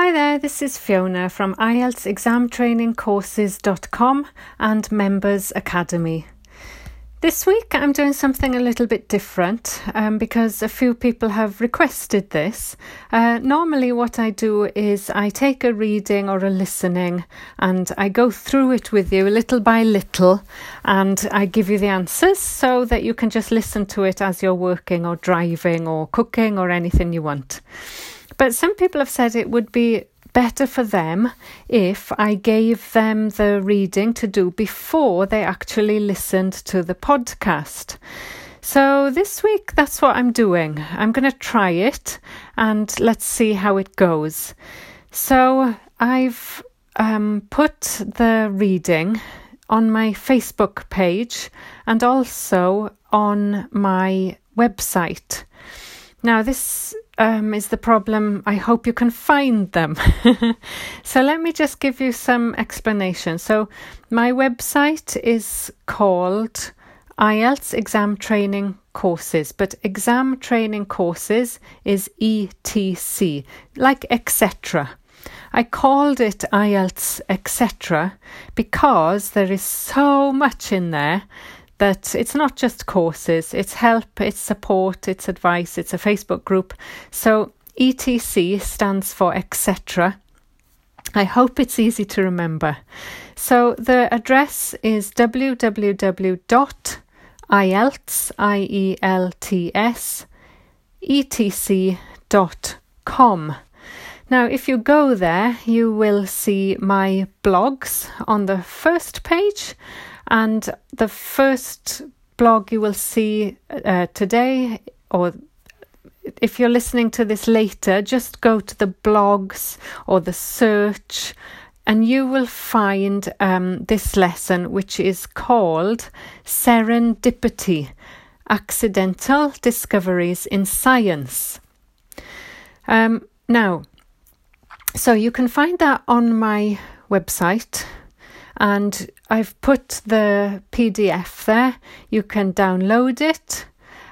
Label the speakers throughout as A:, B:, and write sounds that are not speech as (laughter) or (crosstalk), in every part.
A: Hi there, this is Fiona from IELTSexamtrainingcourses.com and Members Academy. This week I'm doing something a little bit different um, because a few people have requested this. Uh, normally, what I do is I take a reading or a listening and I go through it with you little by little and I give you the answers so that you can just listen to it as you're working or driving or cooking or anything you want. But some people have said it would be better for them if I gave them the reading to do before they actually listened to the podcast. So this week, that's what I'm doing. I'm going to try it and let's see how it goes. So I've um, put the reading on my Facebook page and also on my website. Now, this um, is the problem. I hope you can find them. (laughs) so, let me just give you some explanation. So, my website is called IELTS Exam Training Courses, but Exam Training Courses is ETC, like etc. I called it IELTS etc. because there is so much in there that it's not just courses, it's help, it's support, it's advice, it's a Facebook group. So ETC stands for etc. I hope it's easy to remember. So the address is www.ielts, I-E-L-T-S, etc.com. Now, if you go there, you will see my blogs on the first page and the first blog you will see uh, today, or if you're listening to this later, just go to the blogs or the search and you will find um, this lesson, which is called Serendipity Accidental Discoveries in Science. Um, now, so you can find that on my website, and I've put the PDF there. You can download it.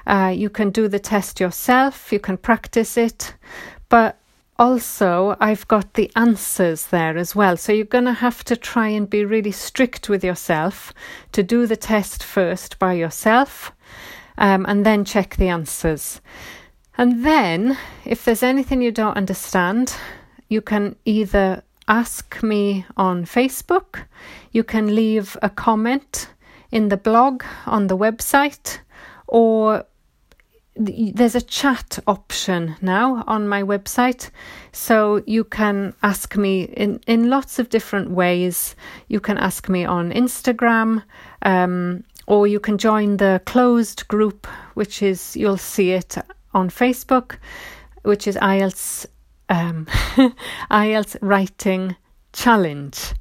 A: Uh, you can do the test yourself. You can practice it. But also, I've got the answers there as well. So you're going to have to try and be really strict with yourself to do the test first by yourself um, and then check the answers. And then, if there's anything you don't understand, you can either ask me on Facebook. You can leave a comment in the blog on the website, or there's a chat option now on my website. So you can ask me in, in lots of different ways. You can ask me on Instagram, um, or you can join the closed group, which is, you'll see it on Facebook, which is IELTS um, (laughs) IELTS Writing Challenge.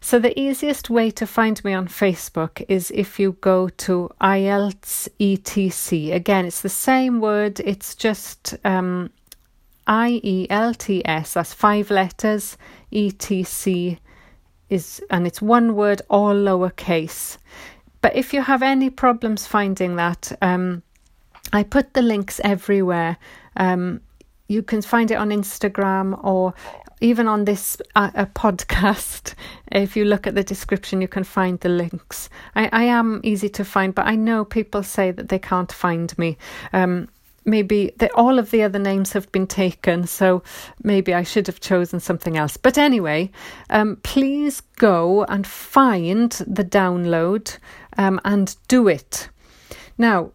A: So, the easiest way to find me on Facebook is if you go to IELTS ETC. Again, it's the same word, it's just um, I E L T S, that's five letters, ETC is, and it's one word, all lowercase. But if you have any problems finding that, um, I put the links everywhere. Um, you can find it on Instagram or even on this uh, podcast. (laughs) If you look at the description, you can find the links. I, I am easy to find, but I know people say that they can't find me. Um, maybe the, all of the other names have been taken, so maybe I should have chosen something else. But anyway, um, please go and find the download um, and do it. Now,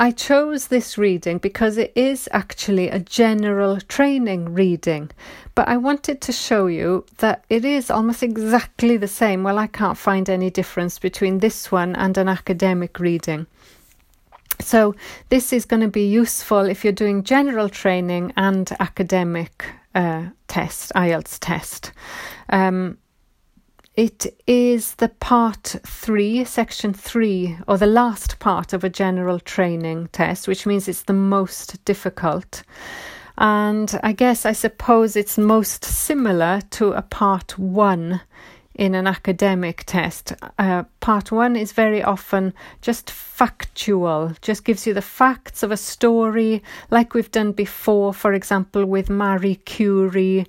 A: I chose this reading because it is actually a general training reading, but I wanted to show you that it is almost exactly the same. Well, I can't find any difference between this one and an academic reading. So, this is going to be useful if you're doing general training and academic uh, test, IELTS test. Um, it is the part three, section three, or the last part of a general training test, which means it's the most difficult. And I guess I suppose it's most similar to a part one in an academic test. Uh, part one is very often just factual, just gives you the facts of a story, like we've done before, for example, with Marie Curie.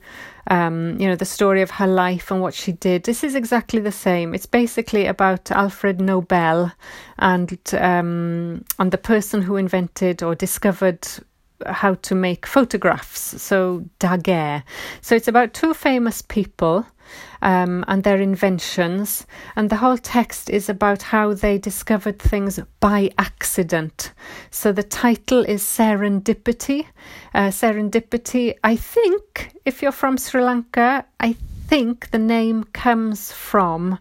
A: Um, you know, the story of her life and what she did. This is exactly the same. It's basically about Alfred Nobel and um, and the person who invented or discovered how to make photographs. So Daguerre. So it's about two famous people um, and their inventions. And the whole text is about how they discovered things by accident. So the title is Serendipity. Uh, serendipity, I think, if you're from Sri Lanka, I think the name comes from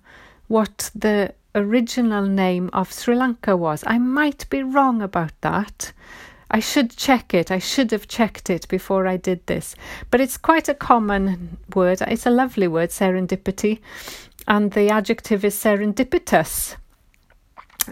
A: what the original name of Sri Lanka was. I might be wrong about that. I should check it. I should have checked it before I did this. But it's quite a common word. It's a lovely word, serendipity. And the adjective is serendipitous.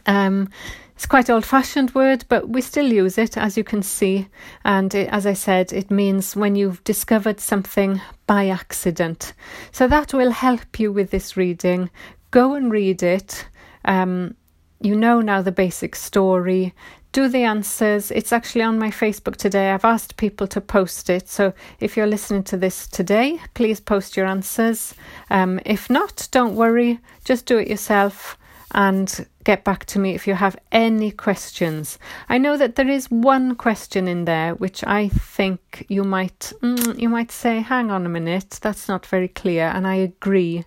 A: Um, it's quite old fashioned word, but we still use it, as you can see. And it, as I said, it means when you've discovered something by accident. So that will help you with this reading. Go and read it. Um, you know now the basic story do the answers. It's actually on my Facebook today. I've asked people to post it. So if you're listening to this today, please post your answers. Um, if not, don't worry. Just do it yourself and get back to me if you have any questions. I know that there is one question in there which I think you might mm, you might say, "Hang on a minute, that's not very clear," and I agree.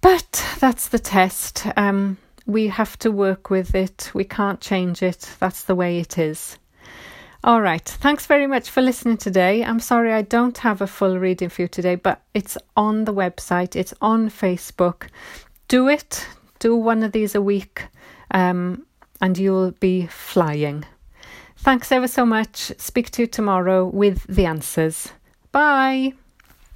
A: But that's the test. Um, we have to work with it. We can't change it. That's the way it is. All right. Thanks very much for listening today. I'm sorry I don't have a full reading for you today, but it's on the website, it's on Facebook. Do it. Do one of these a week, um, and you'll be flying. Thanks ever so much. Speak to you tomorrow with the answers. Bye.